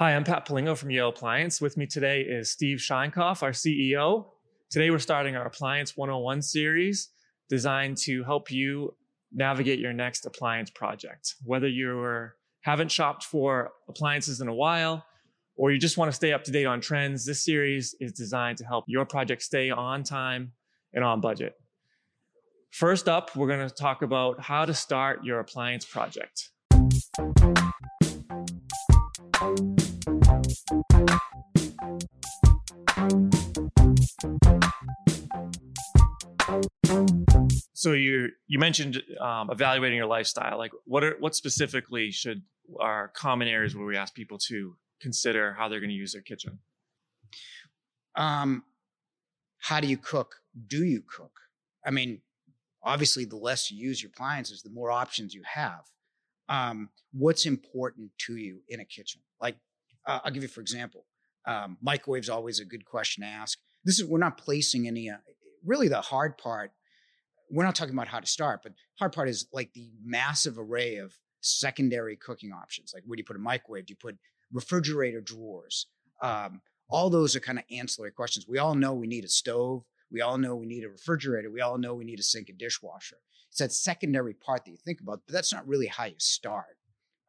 Hi, I'm Pat Polingo from Yale Appliance. With me today is Steve Sheinkopf, our CEO. Today we're starting our Appliance 101 series designed to help you navigate your next appliance project. Whether you haven't shopped for appliances in a while or you just want to stay up to date on trends, this series is designed to help your project stay on time and on budget. First up, we're going to talk about how to start your appliance project. So you you mentioned um, evaluating your lifestyle. Like, what are what specifically should are common areas where we ask people to consider how they're going to use their kitchen? Um, how do you cook? Do you cook? I mean, obviously, the less you use your appliances, the more options you have. Um, what's important to you in a kitchen? Like, uh, I'll give you for example. Um, microwave's always a good question to ask. This is we're not placing any. Uh, really, the hard part. We're not talking about how to start, but hard part is like the massive array of secondary cooking options. Like, where do you put a microwave? Do you put refrigerator drawers? Um, all those are kind of ancillary questions. We all know we need a stove. We all know we need a refrigerator. We all know we need a sink and dishwasher. It's that secondary part that you think about, but that's not really how you start.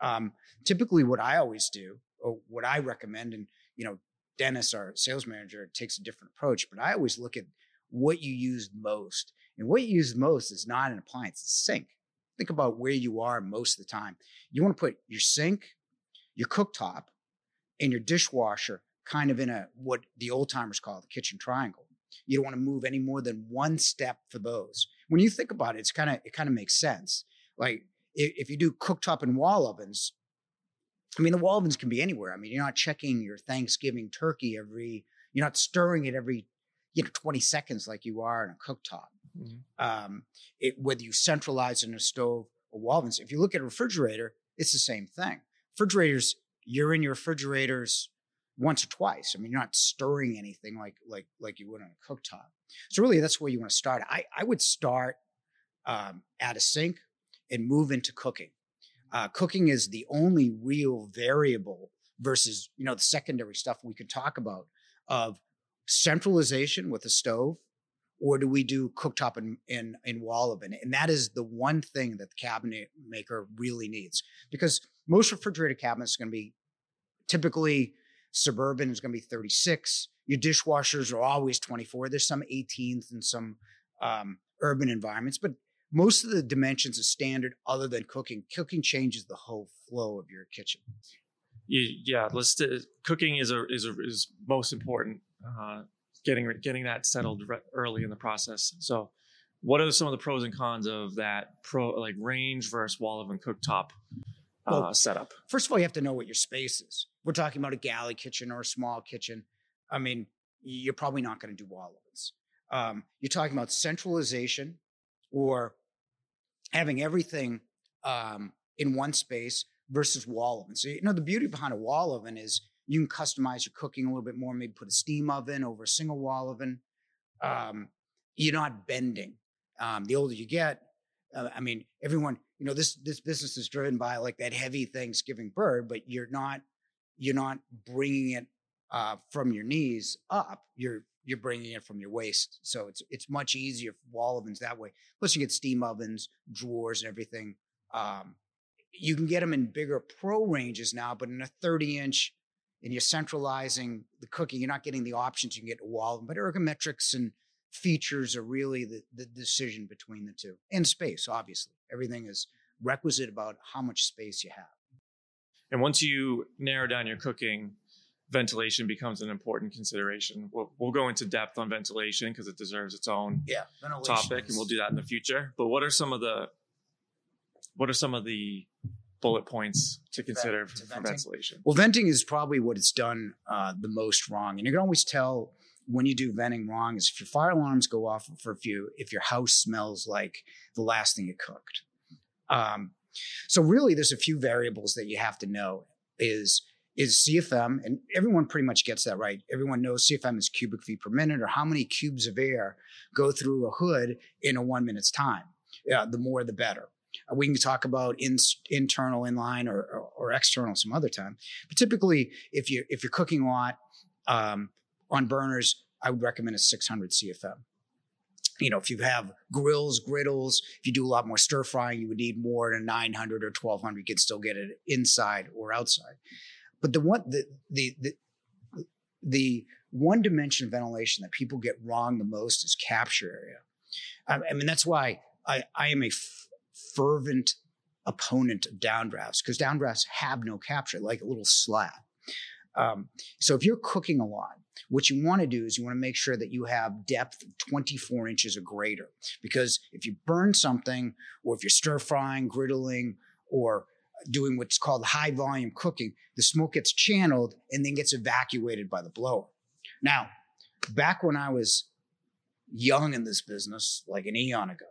Um, typically, what I always do, or what I recommend, and you know, Dennis, our sales manager, takes a different approach, but I always look at what you use most. And what you use most is not an appliance, it's a sink. Think about where you are most of the time. You want to put your sink, your cooktop, and your dishwasher kind of in a what the old timers call the kitchen triangle. You don't want to move any more than one step for those. When you think about it, it's kind of it kind of makes sense. Like if, if you do cooktop and wall ovens, I mean the wall ovens can be anywhere. I mean you're not checking your Thanksgiving turkey every, you're not stirring it every, you know, 20 seconds like you are in a cooktop. Mm-hmm. Um, it, whether you centralize in a stove or wall ovens, if you look at a refrigerator, it's the same thing. Refrigerators, you're in your refrigerators once or twice. I mean, you're not stirring anything like like like you would on a cooktop. So really, that's where you want to start. I I would start um, at a sink and move into cooking. Uh, cooking is the only real variable versus you know the secondary stuff we could talk about of centralization with a stove or do we do cooktop and, and, and wall oven? And that is the one thing that the cabinet maker really needs because most refrigerator cabinets are going to be typically suburban is going to be 36. Your dishwashers are always 24. There's some 18s and some um, urban environments, but most of the dimensions are standard other than cooking. Cooking changes the whole flow of your kitchen. Yeah, let's. Cooking is a, is a, is most important. Uh, getting getting that settled early in the process. So, what are some of the pros and cons of that pro like range versus wall oven cooktop uh, well, setup? First of all, you have to know what your space is. We're talking about a galley kitchen or a small kitchen. I mean, you're probably not going to do wall ovens. Um, you're talking about centralization or having everything um, in one space versus wall oven. So, you know, the beauty behind a wall oven is you can customize your cooking a little bit more, maybe put a steam oven over a single wall oven. Um, you're not bending. Um, the older you get, uh, I mean, everyone, you know, this this business is driven by like that heavy Thanksgiving bird, but you're not you're not bringing it uh, from your knees up. You're you're bringing it from your waist, so it's it's much easier for wall ovens that way. Plus, you get steam ovens, drawers, and everything. Um, you can get them in bigger pro ranges now, but in a 30 inch and you're centralizing the cooking, you're not getting the options you can get a wall. oven. But ergometrics and features are really the, the decision between the two. And space, obviously. Everything is requisite about how much space you have. And once you narrow down your cooking, ventilation becomes an important consideration. We'll, we'll go into depth on ventilation because it deserves its own yeah, topic, is... and we'll do that in the future. But what are some of the what are some of the bullet points to consider to for, ventilation? Well, venting is probably what it's done uh, the most wrong, and you can always tell when you do venting wrong is if your fire alarms go off for a few, if your house smells like the last thing you cooked. Um, so really, there's a few variables that you have to know. Is is CFM, and everyone pretty much gets that right. Everyone knows CFM is cubic feet per minute, or how many cubes of air go through a hood in a one minute's time. The more the better. Uh, we can talk about in, internal, inline, or, or, or, external some other time. But typically, if you if you're cooking a lot um, on burners, I would recommend a 600 CFM. You know, if you have grills, griddles, if you do a lot more stir frying, you would need more than 900 or 1200. You can still get it inside or outside. But the one the the the, the one dimension of ventilation that people get wrong the most is capture area. I, I mean, that's why I, I am a f- fervent opponent of downdrafts because downdrafts have no capture, like a little slab. Um, so if you're cooking a lot, what you want to do is you want to make sure that you have depth of 24 inches or greater. Because if you burn something, or if you're stir frying, griddling, or doing what's called high volume cooking, the smoke gets channeled and then gets evacuated by the blower. Now, back when I was young in this business, like an eon ago,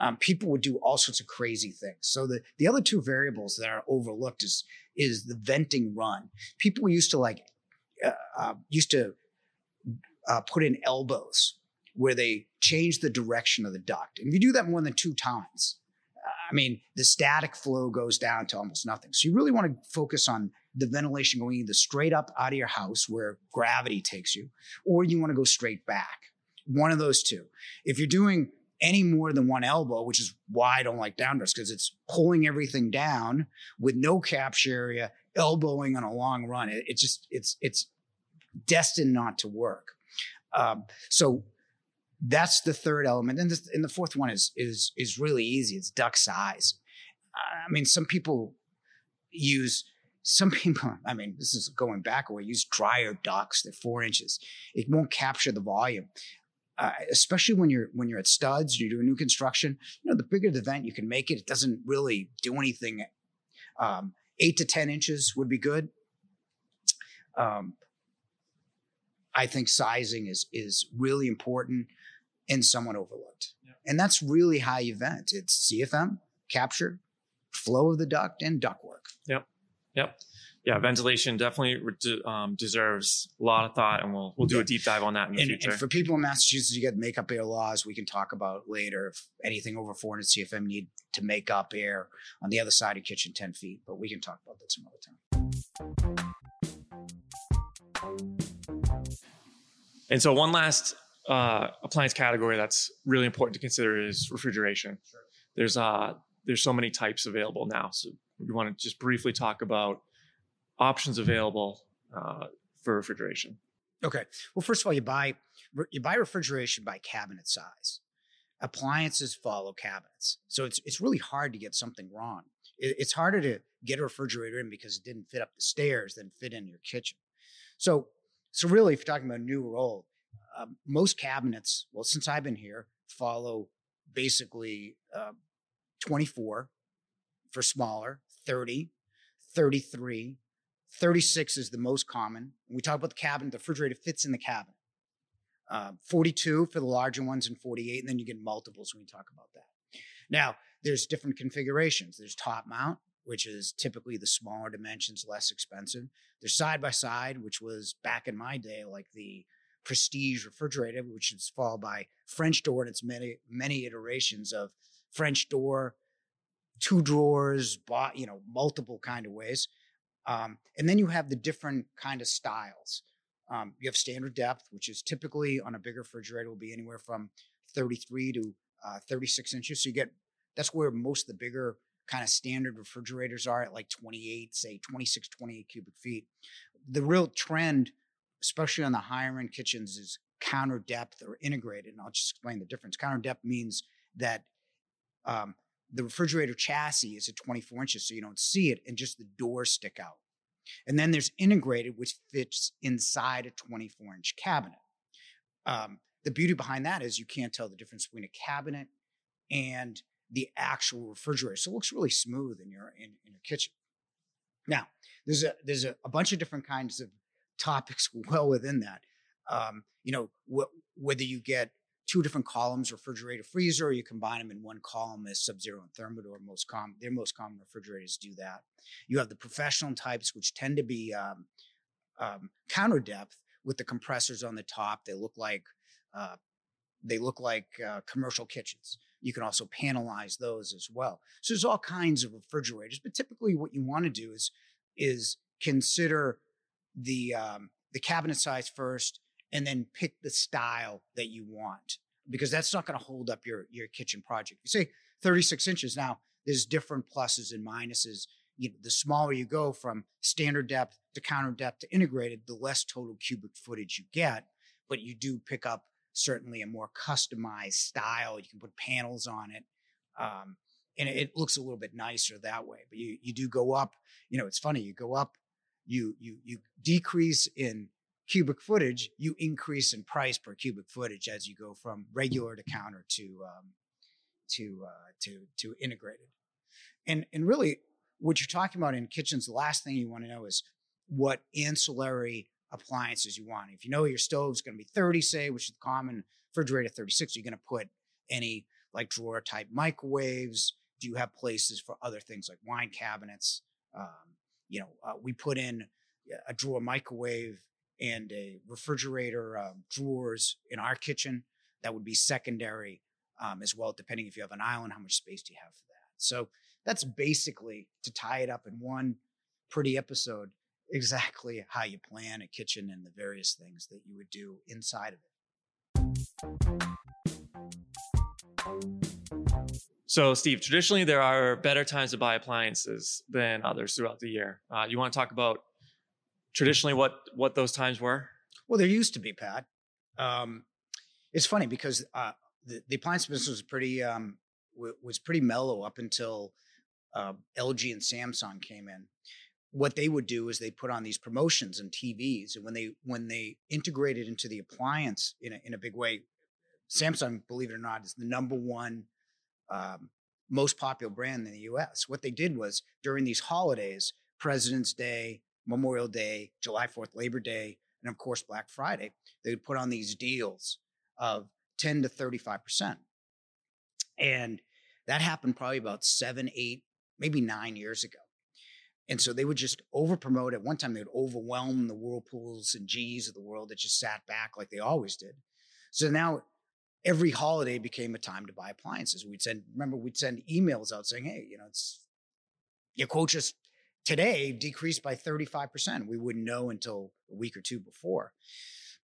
um, people would do all sorts of crazy things. So the the other two variables that are overlooked is is the venting run. People used to like uh, uh, used to uh, put in elbows where they change the direction of the duct. And if you do that more than two times, I mean, the static flow goes down to almost nothing. So you really want to focus on the ventilation going either straight up out of your house where gravity takes you, or you want to go straight back. One of those two. If you're doing any more than one elbow, which is why I don't like downdrafts, because it's pulling everything down with no capture area, elbowing on a long run. It, it just it's it's destined not to work. Um, so that's the third element, and the, and the fourth one is is is really easy. It's duct size. I mean, some people use some people, I mean, this is going back away, use dryer ducts. They're four inches. It won't capture the volume. Uh, especially when you're when you're at studs, you do a new construction. You know, the bigger the vent you can make it, it doesn't really do anything. Um, eight to ten inches would be good. Um, I think sizing is is really important and somewhat overlooked, and that's really how you vent. It's CFM, capture, flow of the duct, and ductwork. Yep. Yep. Yeah, ventilation definitely um, deserves a lot of thought, and we'll we'll do a deep dive on that in the and, future. And for people in Massachusetts, you get makeup air laws. We can talk about later if anything over 400 CFM need to make up air on the other side of kitchen 10 feet, but we can talk about that some other time. And so, one last uh, appliance category that's really important to consider is refrigeration. Sure. There's uh, there's so many types available now, so we want to just briefly talk about options available uh, for refrigeration. Okay. Well, first of all, you buy you buy refrigeration by cabinet size. Appliances follow cabinets, so it's it's really hard to get something wrong. It, it's harder to get a refrigerator in because it didn't fit up the stairs than fit in your kitchen. So so really, if you're talking about a new or old, um, most cabinets, well, since I've been here, follow basically uh, 24 for smaller, 30, 33, 36 is the most common. When we talk about the cabinet, the refrigerator fits in the cabinet. Uh, 42 for the larger ones and 48, and then you get multiples when we talk about that. Now, there's different configurations. There's top mount, which is typically the smaller dimensions, less expensive. There's side by side, which was back in my day like the prestige refrigerator, which is followed by French door and its many many iterations of French door, two drawers, bought, you know, multiple kind of ways. Um, and then you have the different kind of styles. Um, you have standard depth, which is typically on a bigger refrigerator will be anywhere from 33 to uh, 36 inches. So you get that's where most of the bigger kind of standard refrigerators are at like 28, say 26, 28 cubic feet. The real trend, especially on the higher end kitchens, is counter depth or integrated. And I'll just explain the difference. Counter depth means that um, the refrigerator chassis is at 24 inches, so you don't see it, and just the doors stick out. And then there's integrated, which fits inside a 24 inch cabinet. Um, the beauty behind that is you can't tell the difference between a cabinet and the actual refrigerator. So it looks really smooth in your in, in your kitchen. Now, there's a there's a, a, bunch of different kinds of topics well within that. Um, you know, wh- whether you get two different columns, refrigerator, freezer, or you combine them in one column as Sub-Zero and Thermador. Most common, their most common refrigerators do that. You have the professional types, which tend to be um, um, counter depth with the compressors on the top. They look like uh, they look like uh, commercial kitchens. You can also panelize those as well. So there's all kinds of refrigerators, but typically what you want to do is is consider the um, the cabinet size first, and then pick the style that you want because that's not going to hold up your your kitchen project. You say 36 inches now. There's different pluses and minuses. You know, the smaller you go from standard depth to counter depth to integrated, the less total cubic footage you get. But you do pick up certainly a more customized style. You can put panels on it. Um, and it looks a little bit nicer that way. But you you do go up. You know, it's funny. You go up, you you you decrease in cubic footage, you increase in price per cubic footage as you go from regular to counter to um, to uh, to to integrated. And and really, what you're talking about in kitchens, the last thing you want to know is what ancillary appliances you want. If you know your stove's going to be 30, say, which is common refrigerator 36, you're going to put any like drawer type microwaves. Do you have places for other things like wine cabinets? Um, you know, uh, we put in a drawer microwave and a refrigerator um, drawers in our kitchen. That would be secondary um, as well, depending if you have an island, how much space do you have for that? So that's basically to tie it up in one pretty episode exactly how you plan a kitchen and the various things that you would do inside of it. So, Steve, traditionally there are better times to buy appliances than others throughout the year. Uh, you want to talk about traditionally what what those times were? Well, there used to be, Pat. Um, it's funny because uh, the, the, appliance business was pretty um, w- was pretty mellow up until uh, LG and Samsung came in, what they would do is they put on these promotions and TVs, and when they when they integrated into the appliance in a, in a big way, Samsung, believe it or not, is the number one um, most popular brand in the U.S. What they did was during these holidays, President's Day, Memorial Day, July Fourth, Labor Day, and of course Black Friday, they would put on these deals of ten to thirty five percent, and that happened probably about seven, eight, maybe nine years ago and so they would just over promote. At one time, they would overwhelm the whirlpools and G's of the world that just sat back like they always did. So now every holiday became a time to buy appliances. We'd send, remember, we'd send emails out saying, hey, you know, it's your quote just today decreased by 35%. We wouldn't know until a week or two before.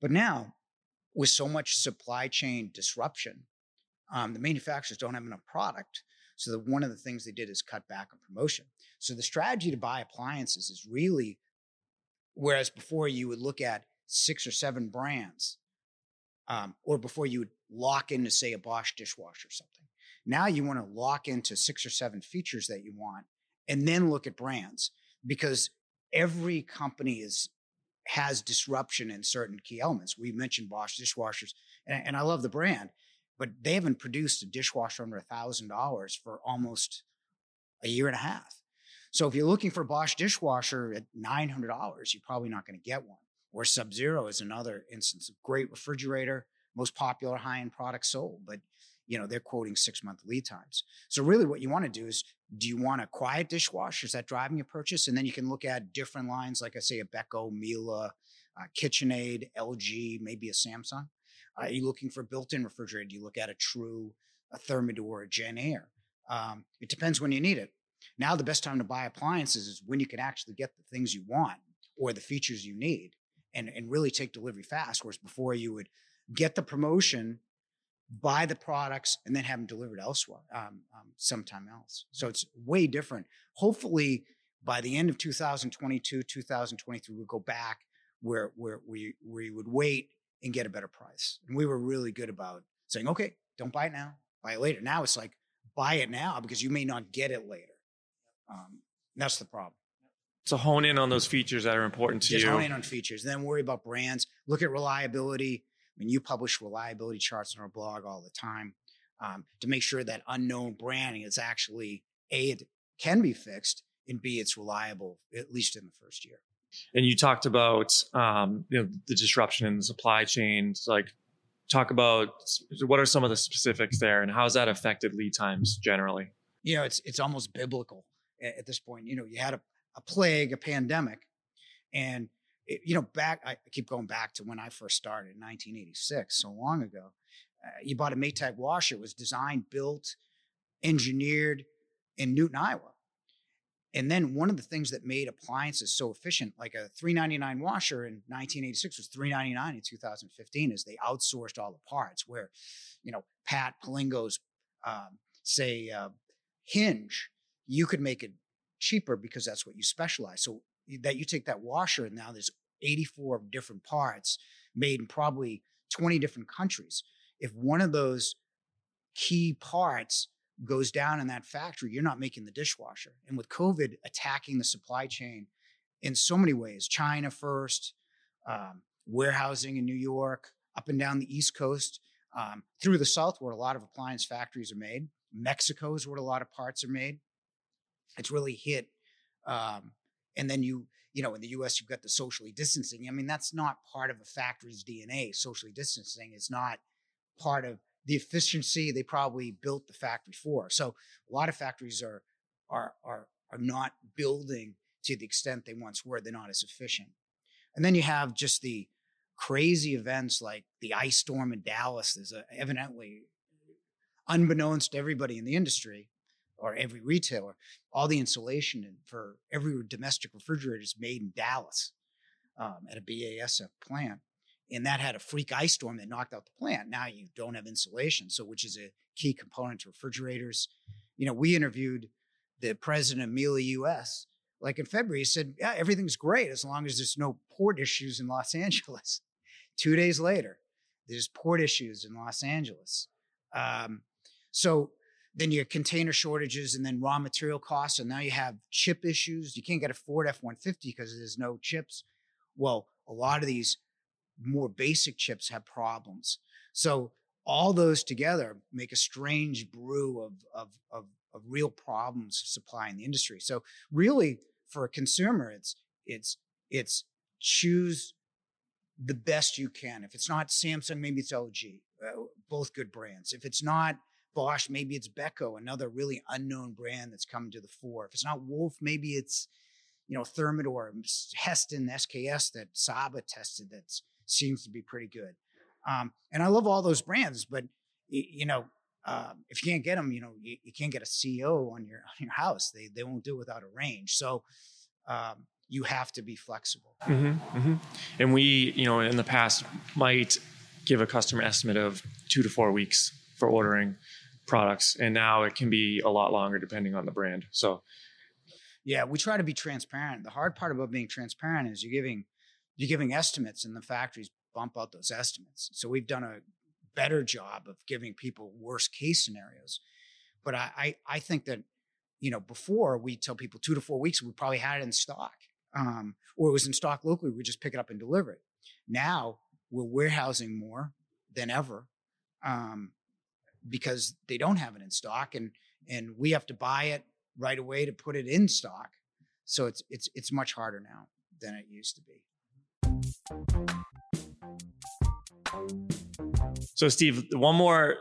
But now, with so much supply chain disruption, um, the manufacturers don't have enough product. So the, one of the things they did is cut back on promotion. So the strategy to buy appliances is really, whereas before you would look at six or seven brands, um, or before you would lock into say a Bosch dishwasher or something. Now you want to lock into six or seven features that you want, and then look at brands because every company is has disruption in certain key elements. We mentioned Bosch dishwashers, and, and I love the brand, but they haven't produced a dishwasher under a thousand dollars for almost a year and a half. So if you're looking for a Bosch dishwasher at nine hundred dollars, you're probably not going to get one. Or Sub Zero is another instance of great refrigerator, most popular high end product sold, but you know they're quoting six month lead times. So really, what you want to do is, do you want a quiet dishwasher? Is that driving your purchase? And then you can look at different lines, like I say, a Beko, Miele, uh, KitchenAid, LG, maybe a Samsung. Are you looking for a built-in refrigerator? Do you look at a True, a Thermador, a JennAir? Um, it depends when you need it. Now the best time to buy appliances is when you can actually get the things you want or the features you need, and and really take delivery fast. Whereas before you would get the promotion, buy the products, and then have them delivered elsewhere, um, um, sometime else. So it's way different. Hopefully, by the end of 2022, 2023, we'll go back where where we we would wait and get a better price. And we were really good about saying, okay, don't buy it now, buy it later. Now it's like, buy it now because you may not get it later. Um, that's the problem. So hone in on those features that are important to you. Just you. hone in on features. Then worry about brands. Look at reliability. I mean, you publish reliability charts on our blog all the time um, to make sure that unknown branding is actually a it can be fixed and b it's reliable at least in the first year. And you talked about um, you know the disruption in the supply chains. Like, talk about what are some of the specifics there, and how has that affected lead times generally? You know, it's it's almost biblical at, this point. You know, you had a, a plague, a pandemic, and it, you know, back I keep going back to when I first started, in 1986, so long ago. uh, you bought a Maytag washer. It was designed, built, engineered in Newton, Iowa. And then one of the things that made appliances so efficient, like a 399 washer in 1986 was 399 in 2015, is they outsourced all the parts. Where, you know, Pat Palingo's, um, say, uh, hinge, you could make it cheaper because that's what you specialize. So that you take that washer and now there's 84 different parts made in probably 20 different countries. If one of those key parts goes down in that factory, you're not making the dishwasher. And with COVID attacking the supply chain in so many ways, China first, um, warehousing in New York, up and down the East Coast, um, through the South, where a lot of appliance factories are made. Mexico is where a lot of parts are made. It's really hit. Um, and then you, you know, in the US, you've got the socially distancing. I mean, that's not part of a factory's DNA. Socially distancing is not part of the efficiency they probably built the factory for. So a lot of factories are are are are not building to the extent they once were. They're not as efficient. And then you have just the crazy events like the ice storm in Dallas. There's a, evidently, unbeknownst to everybody in the industry or every retailer, all the insulation for every domestic refrigerator is made in Dallas um, at a BASF plant and that had a freak ice storm that knocked out the plant. Now you don't have insulation, so which is a key component to refrigerators. You know, we interviewed the president of Miele US like in February. He said, "Yeah, everything's great as long as there's no port issues in Los Angeles." Two days later, there's port issues in Los Angeles. Um, so then you have container shortages and then raw material costs, and now you have chip issues. You can't get a Ford F one fifty because there's no chips. Well, a lot of these more basic chips have problems. So all those together make a strange brew of, of, of, of real problems supplying the industry. So really for a consumer, it's, it's, it's choose the best you can. If it's not Samsung, maybe it's LG, uh, both good brands. If it's not Bosch, maybe it's Beko, another really unknown brand that's coming to the fore. If it's not Wolf, maybe it's, you know, Thermador, Hestan, SKS that Saba tested that's seems to be pretty good. Um, and I love all those brands, but you know, um, if you can't get them, you know, you, you, can't get a CO on your on your house. They they won't do it without a range. So um, you have to be flexible. Mm-hmm, mm-hmm. And we, you know, in the past might give a customer estimate of two to four weeks for ordering products, and now it can be a lot longer depending on the brand. So. Yeah, we try to be transparent. The hard part about being transparent is you're giving you're giving estimates and the factories bump out those estimates. So we've done a better job of giving people worst case scenarios. But I, I, I think that, you know, before we tell people two to four weeks, we probably had it in stock. Um, or it was in stock locally, we just pick it up and deliver it. Now we're warehousing more than ever um, because they don't have it in stock and and we have to buy it right away to put it in stock. So it's it's it's much harder now than it used to be. So, Steve, one more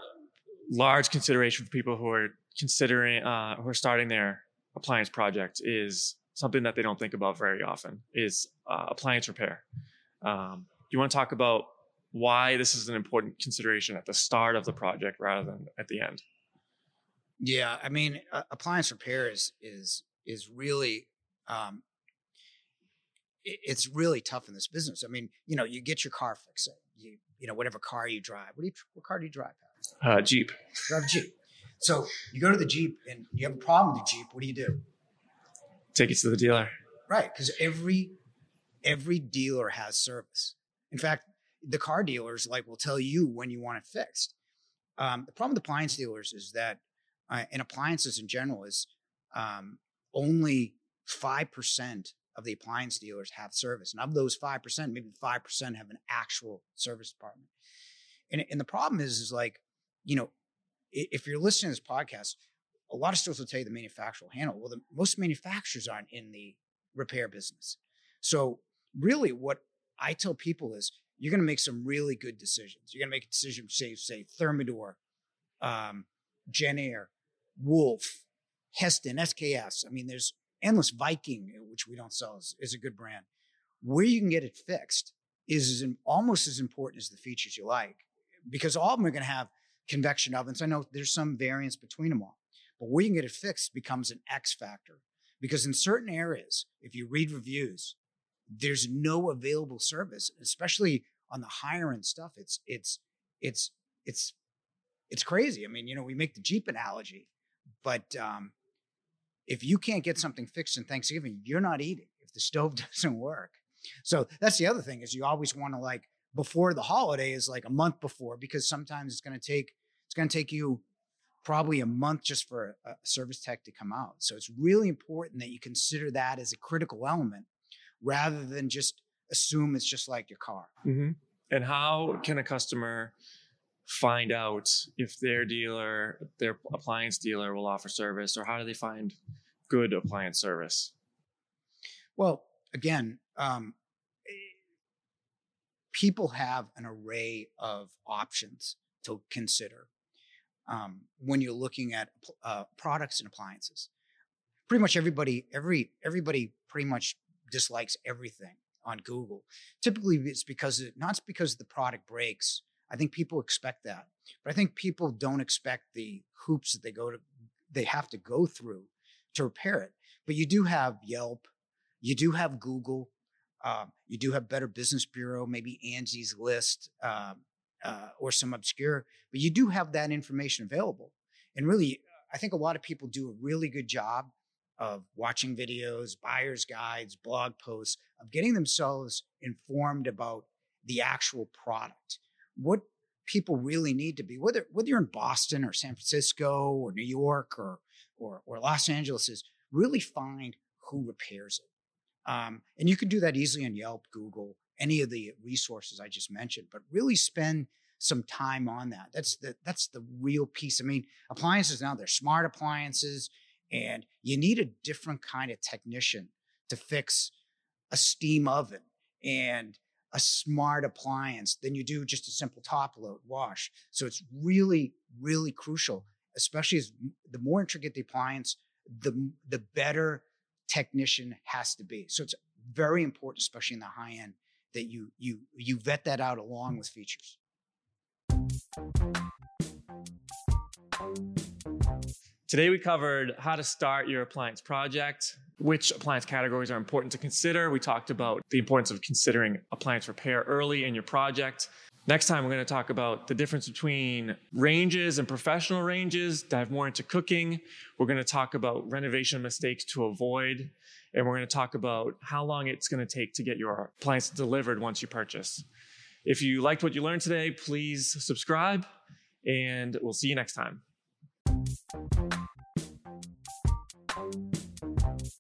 large consideration for people who are considering, uh, who are starting their appliance project is something that they don't think about very often is uh, appliance repair. Um, do you want to talk about why this is an important consideration at the start of the project rather than at the end? Yeah, I mean, uh, appliance repair is is is really um, it's really tough in this business. I mean, you know, you get your car fixed. You, you know, whatever car you drive. What do you, what car do you drive? Uh, Jeep. Drive a Jeep. So you go to the Jeep and you have a problem with the Jeep. What do you do? Take it to the dealer. Right, because every every dealer has service. In fact, the car dealers like will tell you when you want it fixed. Um, the problem with appliance dealers is that, uh, and appliances in general, is um, only five percent of the appliance dealers have service. And of those 5%, maybe 5% have an actual service department. And, and the problem is, is like, you know, if you're listening to this podcast, a lot of stores will tell you the manufacturer will handle. Well, the, most manufacturers aren't in the repair business. So really what I tell people is you're going to make some really good decisions. You're going to make a decision, say, say Thermador, um, Jenn-Air, Wolf, Hestan, SKS. I mean, there's Endless Viking, uh, which we don't sell, is, is a good brand. Where you can get it fixed is in, almost as important as the features you like. because all of them are going to have convection ovens. I know there's some variance between them all, but where you can get it fixed becomes an X factor. Because in certain areas, if you read reviews, there's no available service, especially on the higher end stuff. It's it's it's it's it's crazy. I mean, you know, we make the Jeep analogy, but um, if you can't get something fixed in Thanksgiving, you're not eating. If the stove doesn't work, so that's the other thing is you always want to like before the holiday is like a month before because sometimes it's going to take it's going to take you probably a month just for a service tech to come out. So it's really important that you consider that as a critical element rather than just assume it's just like your car. Mm-hmm. And how can a customer find out if their dealer, their appliance dealer will offer service or how do they find good appliance service? Well, again, um, people have an array of options to consider um, when you're looking at uh, products and appliances. Pretty much everybody, every everybody, pretty much dislikes everything on Google. Typically, it's because it, not because the product breaks. I think people expect that, but I think people don't expect the hoops that they go to, they have to go through to repair it. But you do have Yelp, you do have Google, uh, you do have Better Business Bureau, maybe Angie's List, uh, uh, or some obscure, but you do have that information available. And really, I think a lot of people do a really good job of watching videos, buyer's guides, blog posts, of getting themselves informed about the actual product. What people really need to be, whether whether you're in Boston or San Francisco or New York or or, or Los Angeles, is really find who repairs it. Um, and you can do that easily on Yelp, Google, any of the resources I just mentioned, but really spend some time on that. That's the that's the real piece. I mean, appliances now they're smart appliances, and you need a different kind of technician to fix a steam oven and a smart appliance than you do just a simple top load wash. So it's really, really crucial, especially as the more intricate the appliance, the the better technician has to be. So it's very important, especially in the high end, that you you you vet that out along with features. Today we covered how to start your appliance project, which appliance categories are important to consider. We talked about the importance of considering appliance repair early in your project. Next time, we're going to talk about the difference between ranges and professional ranges, dive more into cooking. We're going to talk about renovation mistakes to avoid. And we're going to talk about how long it's going to take to get your appliance delivered once you purchase. If you liked what you learned today, please subscribe and we'll see you next time.